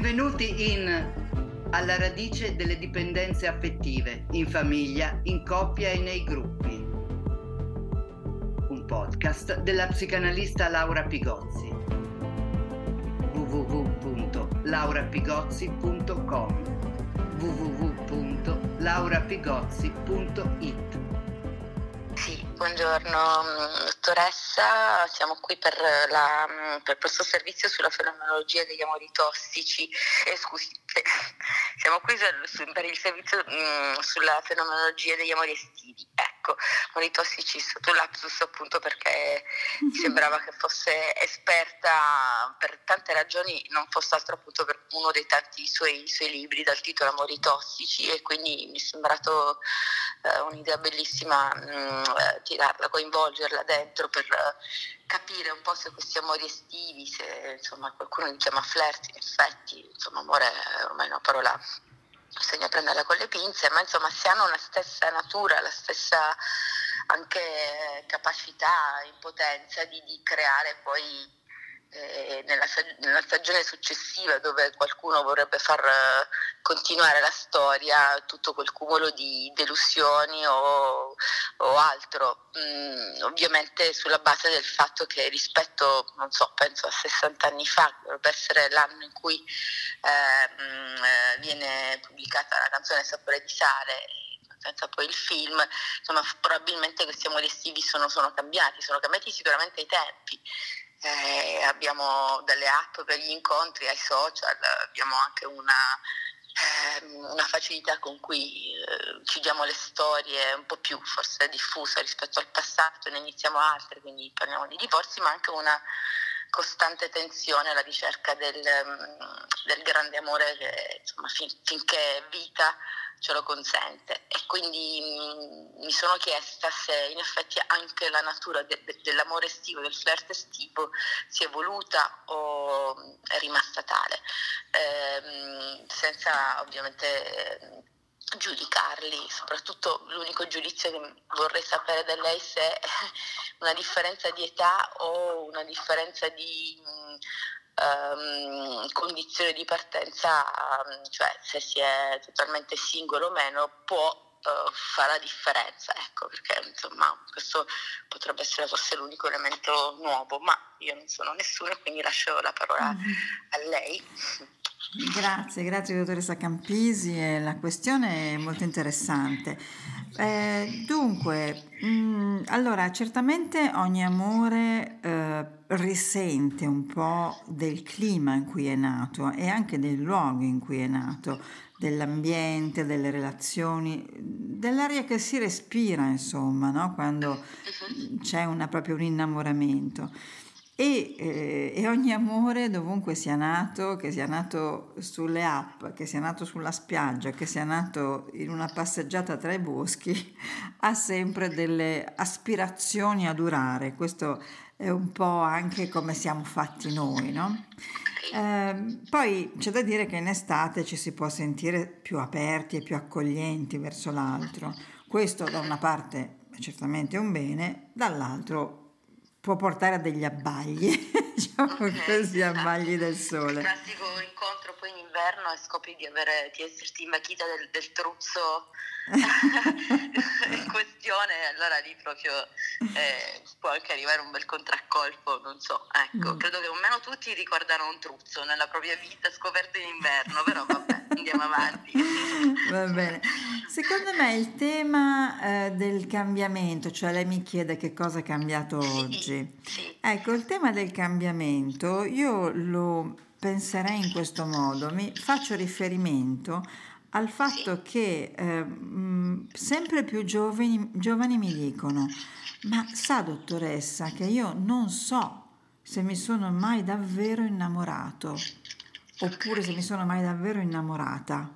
Benvenuti in Alla radice delle dipendenze affettive, in famiglia, in coppia e nei gruppi. Un podcast della psicanalista Laura Pigozzi. www.laurapigozzi.com www.laurapigozzi.it buongiorno mm, dottoressa, siamo qui per, la, mm, per questo servizio sulla fenomenologia degli amori tossici, eh, scusi, siamo qui per il servizio mh, mm, sulla fenomenologia degli amori estivi. Ecco, amori tossici è stato lapsus appunto perché mi sembrava che fosse esperta per tante ragioni, non fosse altro appunto per uno dei tanti suoi, suoi libri dal titolo Amori tossici e quindi mi è sembrato eh, un'idea bellissima mh, eh, tirarla, coinvolgerla dentro per eh, capire un po' se questi amori estivi, se insomma qualcuno li chiama flirt, in effetti, insomma amore è ormai una parola bisogna prenderla con le pinze, ma insomma se hanno la stessa natura, la stessa anche capacità, impotenza di, di creare poi eh, nella, nella, stagione successiva dove qualcuno vorrebbe far eh, continuare la storia, tutto quel cumulo di delusioni o, o altro, mm, ovviamente sulla base del fatto che rispetto, non so, penso a 60 anni fa, dovrebbe essere l'anno in cui eh, mm, eh, viene pubblicata la canzone Sapore di Sale, senza poi il film, insomma probabilmente questi amori estivi sono, sono cambiati, sono cambiati sicuramente i tempi eh, abbiamo delle app per gli incontri ai social, abbiamo anche una, eh, una facilità con cui eh, chiudiamo le storie un po' più forse diffusa rispetto al passato, ne iniziamo altre, quindi parliamo di divorzi, ma anche una costante tensione alla ricerca del, del grande amore che insomma, fin, finché vita ce lo consente. E quindi mh, mi sono chiesta se in effetti anche la natura de- de- dell'amore estivo, del flirt estivo si è evoluta o è rimasta tale, eh, senza ovviamente giudicarli, soprattutto l'unico giudizio che vorrei sapere da lei se è una differenza di età o una differenza di um, condizione di partenza, cioè se si è totalmente singolo o meno, può Uh, fa la differenza, ecco, perché insomma questo potrebbe essere forse l'unico elemento nuovo, ma io non sono nessuno, quindi lascio la parola mm-hmm. a lei. Grazie, grazie dottoressa Campisi, la questione è molto interessante. Eh, dunque, mh, mm, allora, certamente ogni amore eh, risente un po' del clima in cui è nato e anche del luogo in cui è nato, dell'ambiente, delle relazioni, dell'aria che si respira, insomma, no? quando uh-huh. c'è una, proprio un innamoramento. E, eh, e, ogni amore dovunque sia nato, che sia nato sulle app, che sia nato sulla spiaggia, che sia nato in una passeggiata tra i boschi, ha sempre delle aspirazioni a durare. Questo è un po' anche come siamo fatti noi, no? Eh, poi c'è da dire che in estate ci si può sentire più aperti e più accoglienti verso l'altro. Questo da una parte è certamente un bene, dall'altro può portare a degli abbagli, diciamo okay, così, esatto. abbagli del sole. Il classico incontro poi in inverno e scopri di, avere, di esserti imbaghita del, del truzzo in questione, allora lì proprio eh, può anche arrivare un bel contraccolpo, non so, ecco, mm. credo che almeno tutti ricordano un truzzo nella propria vita scoperto in inverno, però vabbè, andiamo avanti. Va bene. Secondo me il tema eh, del cambiamento, cioè lei mi chiede che cosa è cambiato sì, oggi. Sì. Ecco, il tema del cambiamento io lo penserei in questo modo, mi faccio riferimento al fatto che eh, sempre più giovani, giovani mi dicono, ma sa dottoressa che io non so se mi sono mai davvero innamorato oppure se mi sono mai davvero innamorata.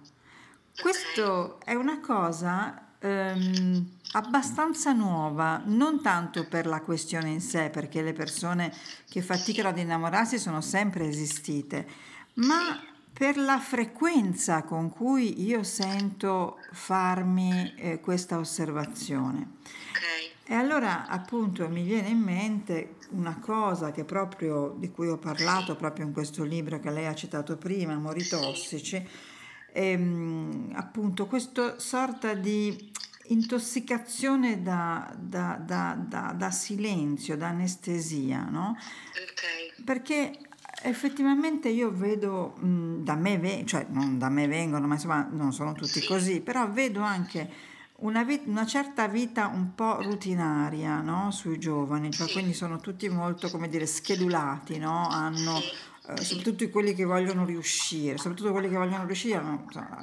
Questo è una cosa ehm, abbastanza nuova, non tanto per la questione in sé, perché le persone che faticano ad innamorarsi sono sempre esistite, ma per la frequenza con cui io sento farmi eh, questa osservazione. Okay. E allora appunto mi viene in mente una cosa che proprio, di cui ho parlato proprio in questo libro che lei ha citato prima, Amori tossici, ehm, appunto questa sorta di intossicazione da, da, da, da, silenzio, da anestesia, no? Okay. Perché effettivamente io vedo, mh, da me, ve- cioè non da me vengono, ma insomma non sono tutti sì. così, però vedo anche una, vit- una, certa vita un po' rutinaria no? sui giovani, cioè sì. quindi sono tutti molto, come dire, schedulati, no? hanno sì eh, soprattutto quelli che vogliono riuscire, soprattutto quelli che vogliono riuscire,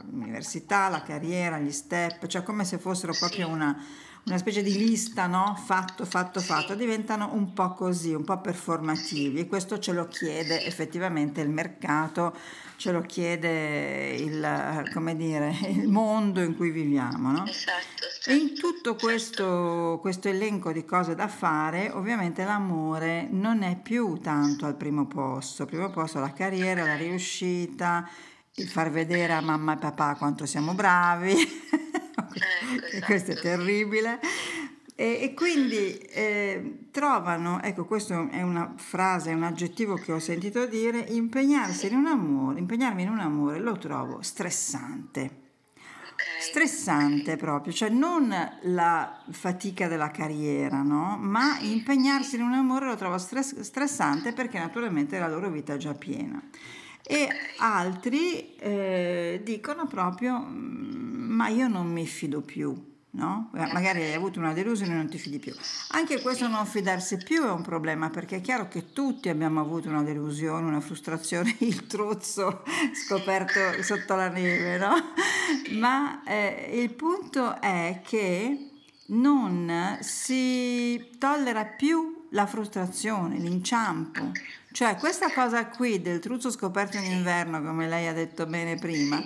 l'università, la carriera, gli step, cioè come se fossero proprio una, una specie di lista, no? Fatto, fatto, fatto, diventano un po' così, un po' performativi. E questo ce lo chiede effettivamente il mercato, ce lo chiede il, come dire, il mondo in cui viviamo, no? Esatto, certo, in tutto questo, questo elenco di cose da fare, ovviamente l'amore non è più tanto al primo posto, al primo posto la carriera, la riuscita, il far vedere a mamma e papà quanto siamo bravi, ecco, esatto, questo è terribile. E, e quindi eh, trovano, ecco questa è una frase, un aggettivo che ho sentito dire, impegnarsi in un amore, impegnarmi in un amore lo trovo stressante. Stressante proprio, cioè non la fatica della carriera, no? ma impegnarsi in un amore lo trovo stress- stressante perché naturalmente la loro vita è già piena. E altri eh, dicono proprio, mm, ma io non mi fido più, no? Eh, magari hai avuto una delusione e non ti fidi più. Anche questo non fidarsi più è un problema perché è chiaro che tutti abbiamo avuto una delusione, una frustrazione, il truzzo scoperto sotto la neve, no? Ma eh, il punto è che non si tollera più la frustrazione, l'inciampo. Cioè questa cosa qui del truzzo scoperto in inverno, come lei ha detto bene prima,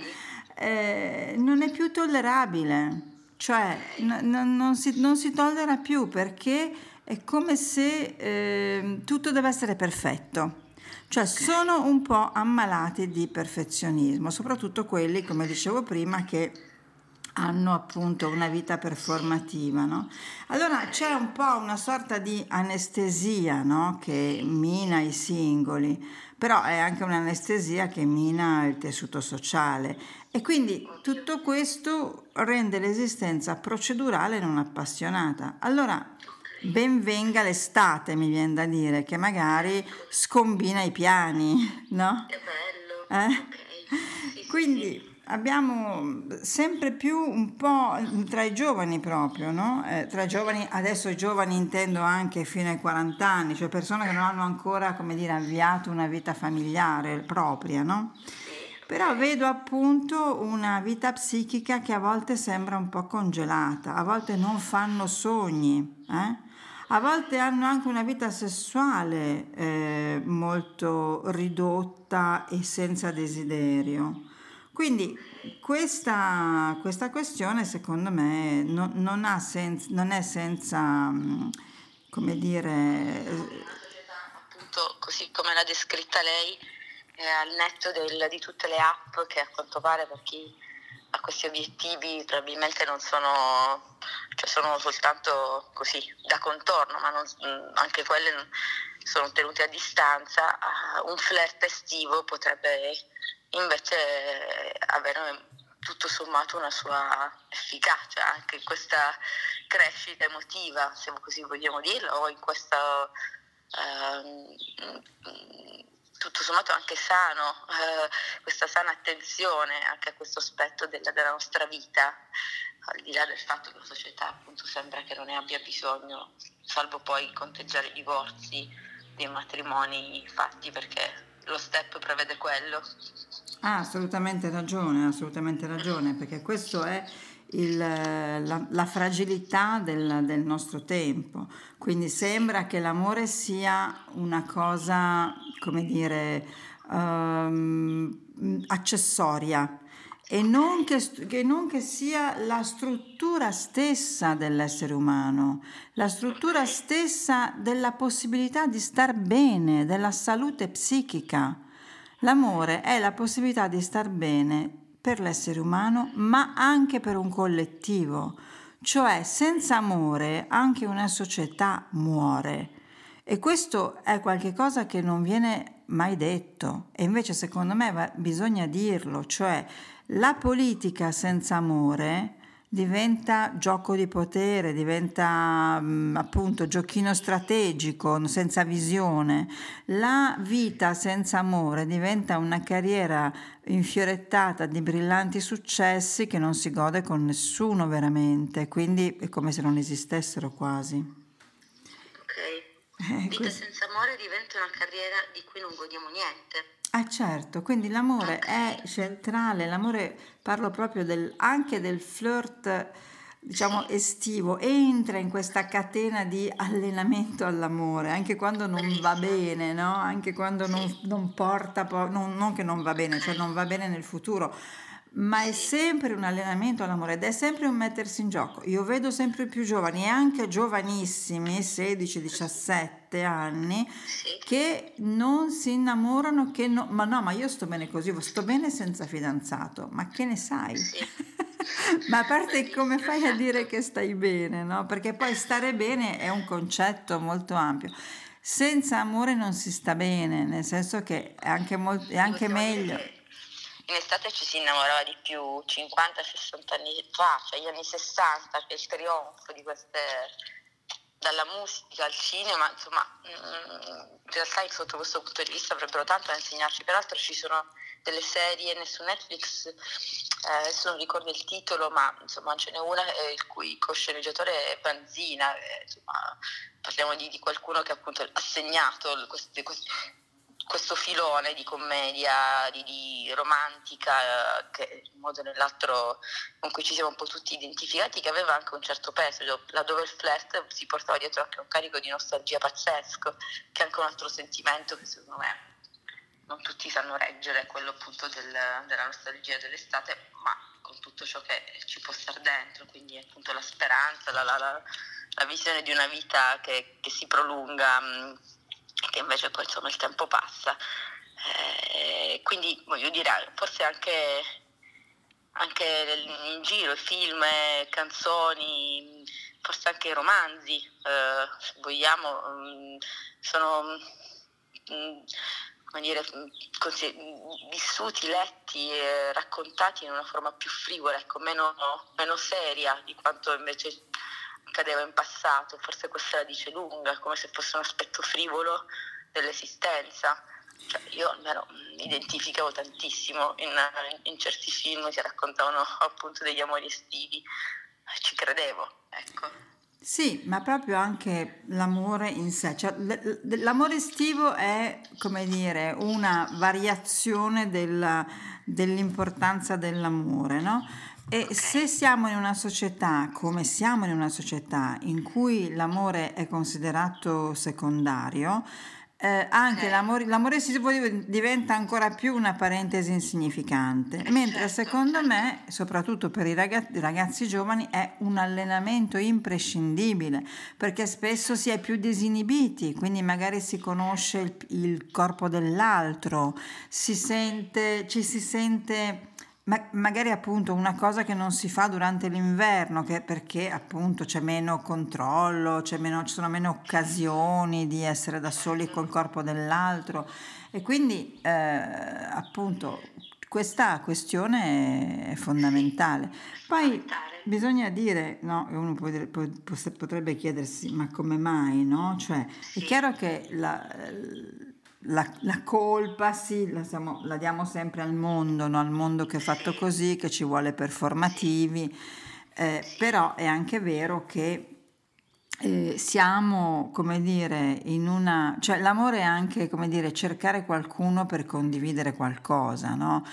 eh, non è più tollerabile cioè n- n- non, si, non, si, tollera più perché è come se eh, tutto deve essere perfetto. Cioè sono un po' ammalati di perfezionismo, soprattutto quelli, come dicevo prima, che hanno appunto una vita performativa. No? Allora c'è un po' una sorta di anestesia no? che mina i singoli, però è anche un'anestesia che mina il tessuto sociale e quindi tutto questo rende l'esistenza procedurale non appassionata. Allora, ben venga l'estate, mi viene da dire, che magari scombina i piani, no? Che bello. Eh? Okay. Quindi abbiamo sempre più un po' tra i giovani proprio, no? Eh, tra i giovani, adesso i giovani intendo anche fino ai 40 anni, cioè persone che non hanno ancora, come dire, avviato una vita familiare propria, no? Però vedo appunto una vita psichica che a volte sembra un po' congelata, a volte non fanno sogni, eh? a volte hanno anche una vita sessuale eh, molto ridotta e senza desiderio. Quindi questa, questa questione secondo me non, non, senza, non è senza, mm, come dire... Appunto, così come l'ha descritta lei, eh, al netto del, di tutte le app che a quanto pare per chi ha questi obiettivi probabilmente non sono, cioè sono soltanto così da contorno, ma non, anche quelle sono tenute a distanza, un flirt estivo potrebbe invece avere tutto sommato una sua efficacia anche in questa crescita emotiva, se così vogliamo dirlo, o in questa eh, tutto sommato anche sano, eh, questa sana attenzione anche a questo aspetto della, della, nostra vita, al di là del fatto che la società appunto sembra che non ne abbia bisogno, salvo poi conteggiare i divorzi dei matrimoni fatti perché lo step prevede quello. Ha assolutamente ragione, assolutamente ragione, perché questo è il, la, la, fragilità del, del, nostro tempo. Quindi sembra che l'amore sia una cosa, come dire, um, accessoria e non che, che non che sia la struttura stessa dell'essere umano, la struttura stessa della possibilità di star bene, della salute psichica. L'amore è la possibilità di star bene per l'essere umano, ma anche per un collettivo. cioè senza amore anche una società muore. E questo è qualcosa che non viene mai detto e invece secondo me va, bisogna dirlo, cioè la politica senza amore diventa gioco di potere, diventa mm, appunto giochino strategico, senza visione. La vita senza amore diventa una carriera infiorettata di brillanti successi che non si gode con nessuno veramente, quindi è come se non esistessero quasi. Ok. Eh, vita senza amore diventa una carriera di cui non godiamo niente. Ah certo, quindi l'amore è centrale, l'amore parlo proprio del, anche del flirt diciamo estivo, entra in questa catena di allenamento all'amore, anche quando non va bene, no? anche quando non, non porta, non, non che non va bene, cioè non va bene nel futuro, ma è sempre un allenamento all'amore ed è sempre un mettersi in gioco. Io vedo sempre più giovani e anche giovanissimi, 16-17 anni, che non si innamorano, che no, ma no, ma io sto bene così, sto bene senza fidanzato, ma che ne sai? ma a parte come fai a dire che stai bene, no? Perché poi stare bene è un concetto molto ampio. Senza amore non si sta bene, nel senso che è anche, molt- è anche meglio in estate ci si innamorava di più 50-60 anni fa, cioè gli anni 60, che è il trionfo di queste dalla musica al cinema, insomma, mm, in realtà sotto questo punto di vista avrebbero tanto da insegnarci. Peraltro ci sono delle serie su Netflix, eh, adesso non ricordo il titolo, ma insomma ce n'è una eh, il cui co-sceneggiatore è Banzina, eh, insomma, parliamo di, di, qualcuno che appunto ha segnato questi, questi questo filone di commedia, di, di romantica, eh, che in un modo o nell'altro con cui ci siamo un po' tutti identificati, che aveva anche un certo peso, laddove il flirt si portava dietro anche un carico di nostalgia pazzesco, che è anche un altro sentimento che secondo me non tutti sanno reggere, quello appunto del, della nostalgia dell'estate, ma con tutto ciò che ci può stare dentro, quindi appunto la speranza, la, la, la, la visione di una vita che, che si prolunga mm, che invece poi insomma il tempo passa. Eh, quindi voglio dire, forse anche, anche in giro, film, canzoni, forse anche romanzi, eh, se vogliamo, mm, sono mm, come dire, vissuti, letti, raccontati in una forma più frivola, ecco, meno, meno seria di quanto invece accadeva in passato, forse questa la dice lunga, come se fosse un aspetto frivolo dell'esistenza. Cioè, io almeno mi identificavo tantissimo in, in, certi film che raccontavano appunto degli amori estivi, ci credevo, ecco. Sì, ma proprio anche l'amore in sé, cioè, l'amore estivo è come dire una variazione della, dell'importanza dell'amore, no? E se siamo in una società, come siamo in una società, in cui l'amore è considerato secondario, eh, anche okay. l'amore, l'amore diventa ancora più una parentesi insignificante, eh, mentre certo, secondo certo. me, soprattutto per i ragazzi, ragazzi, giovani, è un allenamento imprescindibile, perché spesso si è più disinibiti, quindi magari si conosce il, il corpo dell'altro, si sente, ci si sente ma magari appunto una cosa che non si fa durante l'inverno, che perché appunto c'è meno controllo, c'è meno, ci sono meno occasioni di essere da soli col corpo dell'altro e quindi eh, appunto questa questione è fondamentale. Poi bisogna dire, no, uno potrebbe chiedersi ma come mai, no? Cioè è chiaro che la, la, la, colpa sì, la, siamo, la, diamo sempre al mondo, no? al mondo che è fatto così, che ci vuole performativi, eh, però è anche vero che siamo, come dire, in una... cioè l'amore è anche, come dire, cercare qualcuno per condividere qualcosa, no?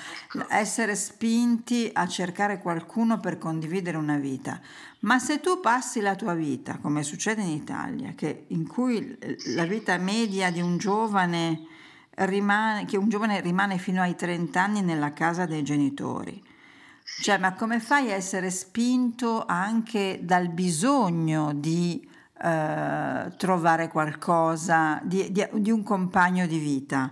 Essere spinti a cercare qualcuno per condividere una vita. Ma se tu passi la tua vita, come succede in Italia, che, in cui la vita media di un giovane rimane, che un giovane rimane fino ai 30 anni nella casa dei genitori, cioè, ma come fai a essere spinto anche dal bisogno di eh, trovare qualcosa di, di, di, un compagno di vita.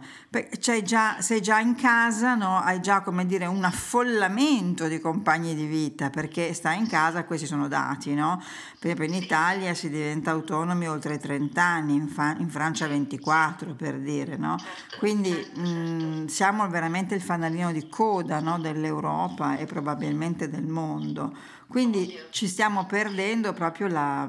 Già, sei già in casa, no? hai già come dire un affollamento di compagni di vita perché stai in casa, questi sono dati. No? Per esempio in Italia si diventa autonomi oltre i 30 anni, in, fa, in Francia 24 per dire. No? Quindi mh, siamo veramente il fanalino di coda no? dell'Europa e probabilmente del mondo. Quindi ci stiamo perdendo proprio la,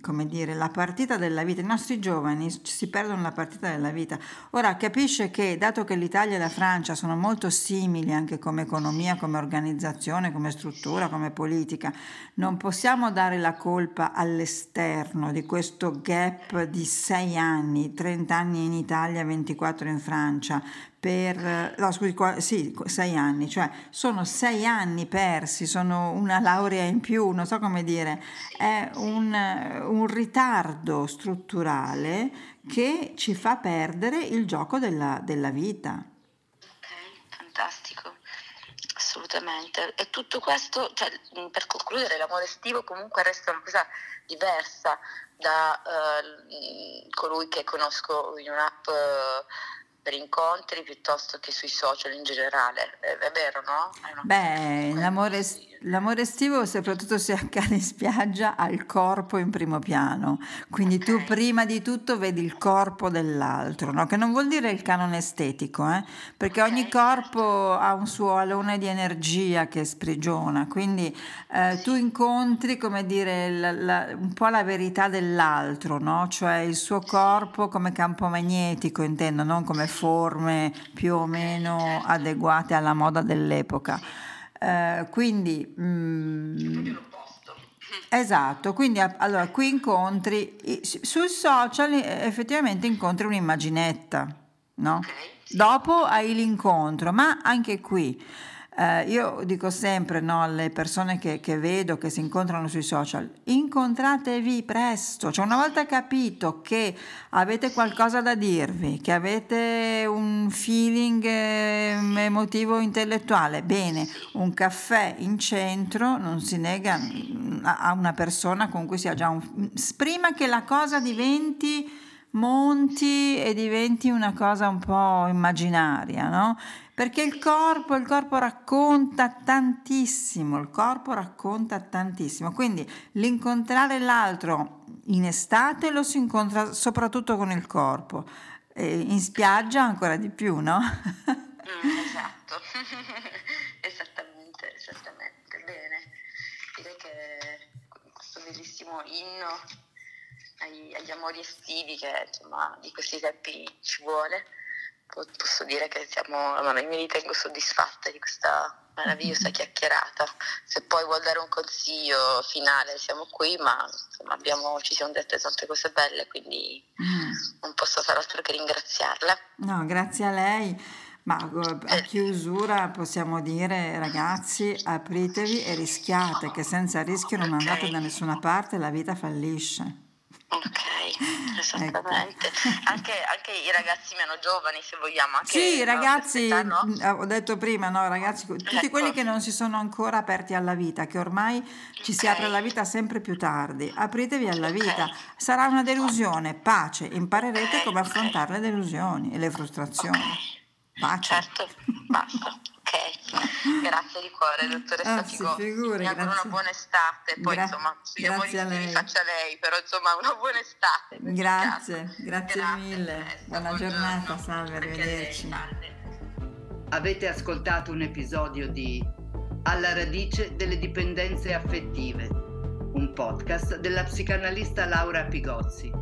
come dire, la partita della vita. I nostri giovani si perdono la partita della vita. Ora capisce che dato che l'Italia e la Francia sono molto simili anche come economia, come organizzazione, come struttura, come politica, non possiamo dare la colpa all'esterno di questo gap di 6 anni, 30 anni in Italia, 24 in Francia, per, no scusi, sì, sei anni, cioè sono sei anni persi, sono una laurea in più, non so come dire, è un, un ritardo strutturale che ci fa perdere il gioco della, della vita. Ok, fantastico assolutamente. E tutto questo, cioè, per concludere, l'amore estivo comunque resta una cosa diversa da uh, colui che conosco in un'app uh, per incontri piuttosto che sui social in generale, è, vero no? Beh, l'amore, l'amore, estivo soprattutto se accade in spiaggia ha il corpo in primo piano, quindi okay. tu prima di tutto vedi il corpo dell'altro, no? che non vuol dire il canone estetico, eh? perché okay. ogni corpo ha un suo alone di energia che sprigiona, quindi eh, tu incontri come dire la, la, un po' la verità dell'altro, no? cioè il suo corpo come campo magnetico intendo, non come forme più o meno adeguate alla moda dell'epoca. Eh, quindi... Mm, Esatto, quindi allora qui incontri, sul social effettivamente incontri un'immaginetta, no? Dopo hai l'incontro, ma anche qui eh, io dico sempre no, alle persone che, che, vedo che si incontrano sui social, incontratevi presto, cioè una volta capito che avete qualcosa da dirvi, che avete un feeling eh, emotivo intellettuale, bene, un caffè in centro non si nega a una persona con cui si ha già un... prima che la cosa diventi monti e diventi una cosa un po' immaginaria, no? Perché il corpo, il corpo racconta tantissimo, il corpo racconta tantissimo. Quindi l'incontrare l'altro in estate lo si incontra soprattutto con il corpo, e in spiaggia ancora di più, no? mm, esatto, esattamente, esattamente. Bene, direi che questo bellissimo inno agli, agli amori estivi che insomma di questi tempi ci vuole posso dire che siamo, io mi ritengo soddisfatta di questa meravigliosa chiacchierata. Se poi vuol dare un consiglio finale siamo qui, ma insomma, abbiamo, ci siamo dette tante cose belle, quindi mm. non posso fare altro che ringraziarla. No, grazie a lei. Ma a chiusura possiamo dire ragazzi apritevi e rischiate che senza rischio non andate da nessuna parte e la vita fallisce. Ok, esattamente. Ecco. Anche, anche, i ragazzi meno giovani, se vogliamo. Anche sì, i ragazzi, no? Mm, ho detto prima, no, ragazzi, tutti ecco. quelli che non si sono ancora aperti alla vita, che ormai ci okay. si apre alla vita sempre più tardi. Apritevi alla okay. vita. Sarà una delusione, pace, imparerete come affrontare le delusioni e le frustrazioni. Pace. Certo, basta. Ok, grazie di cuore, dottoressa Anzi, Figo. Figure, Mi auguro una buona estate. Poi Gra- insomma, sugli amori li faccia lei, però insomma una buona estate. Grazie, grazie, grazie, mille. Buona giornata, salve, arrivederci. Avete ascoltato un episodio di Alla radice delle dipendenze affettive, un podcast della psicanalista Laura Pigozzi.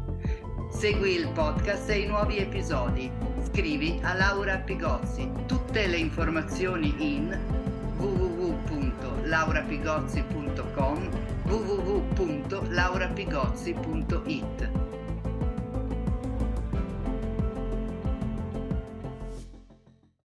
Segui il podcast e i nuovi episodi scrivi a Laura Pigozzi. Tutte le informazioni in www.laurapigozzi.com www.laurapigozzi.it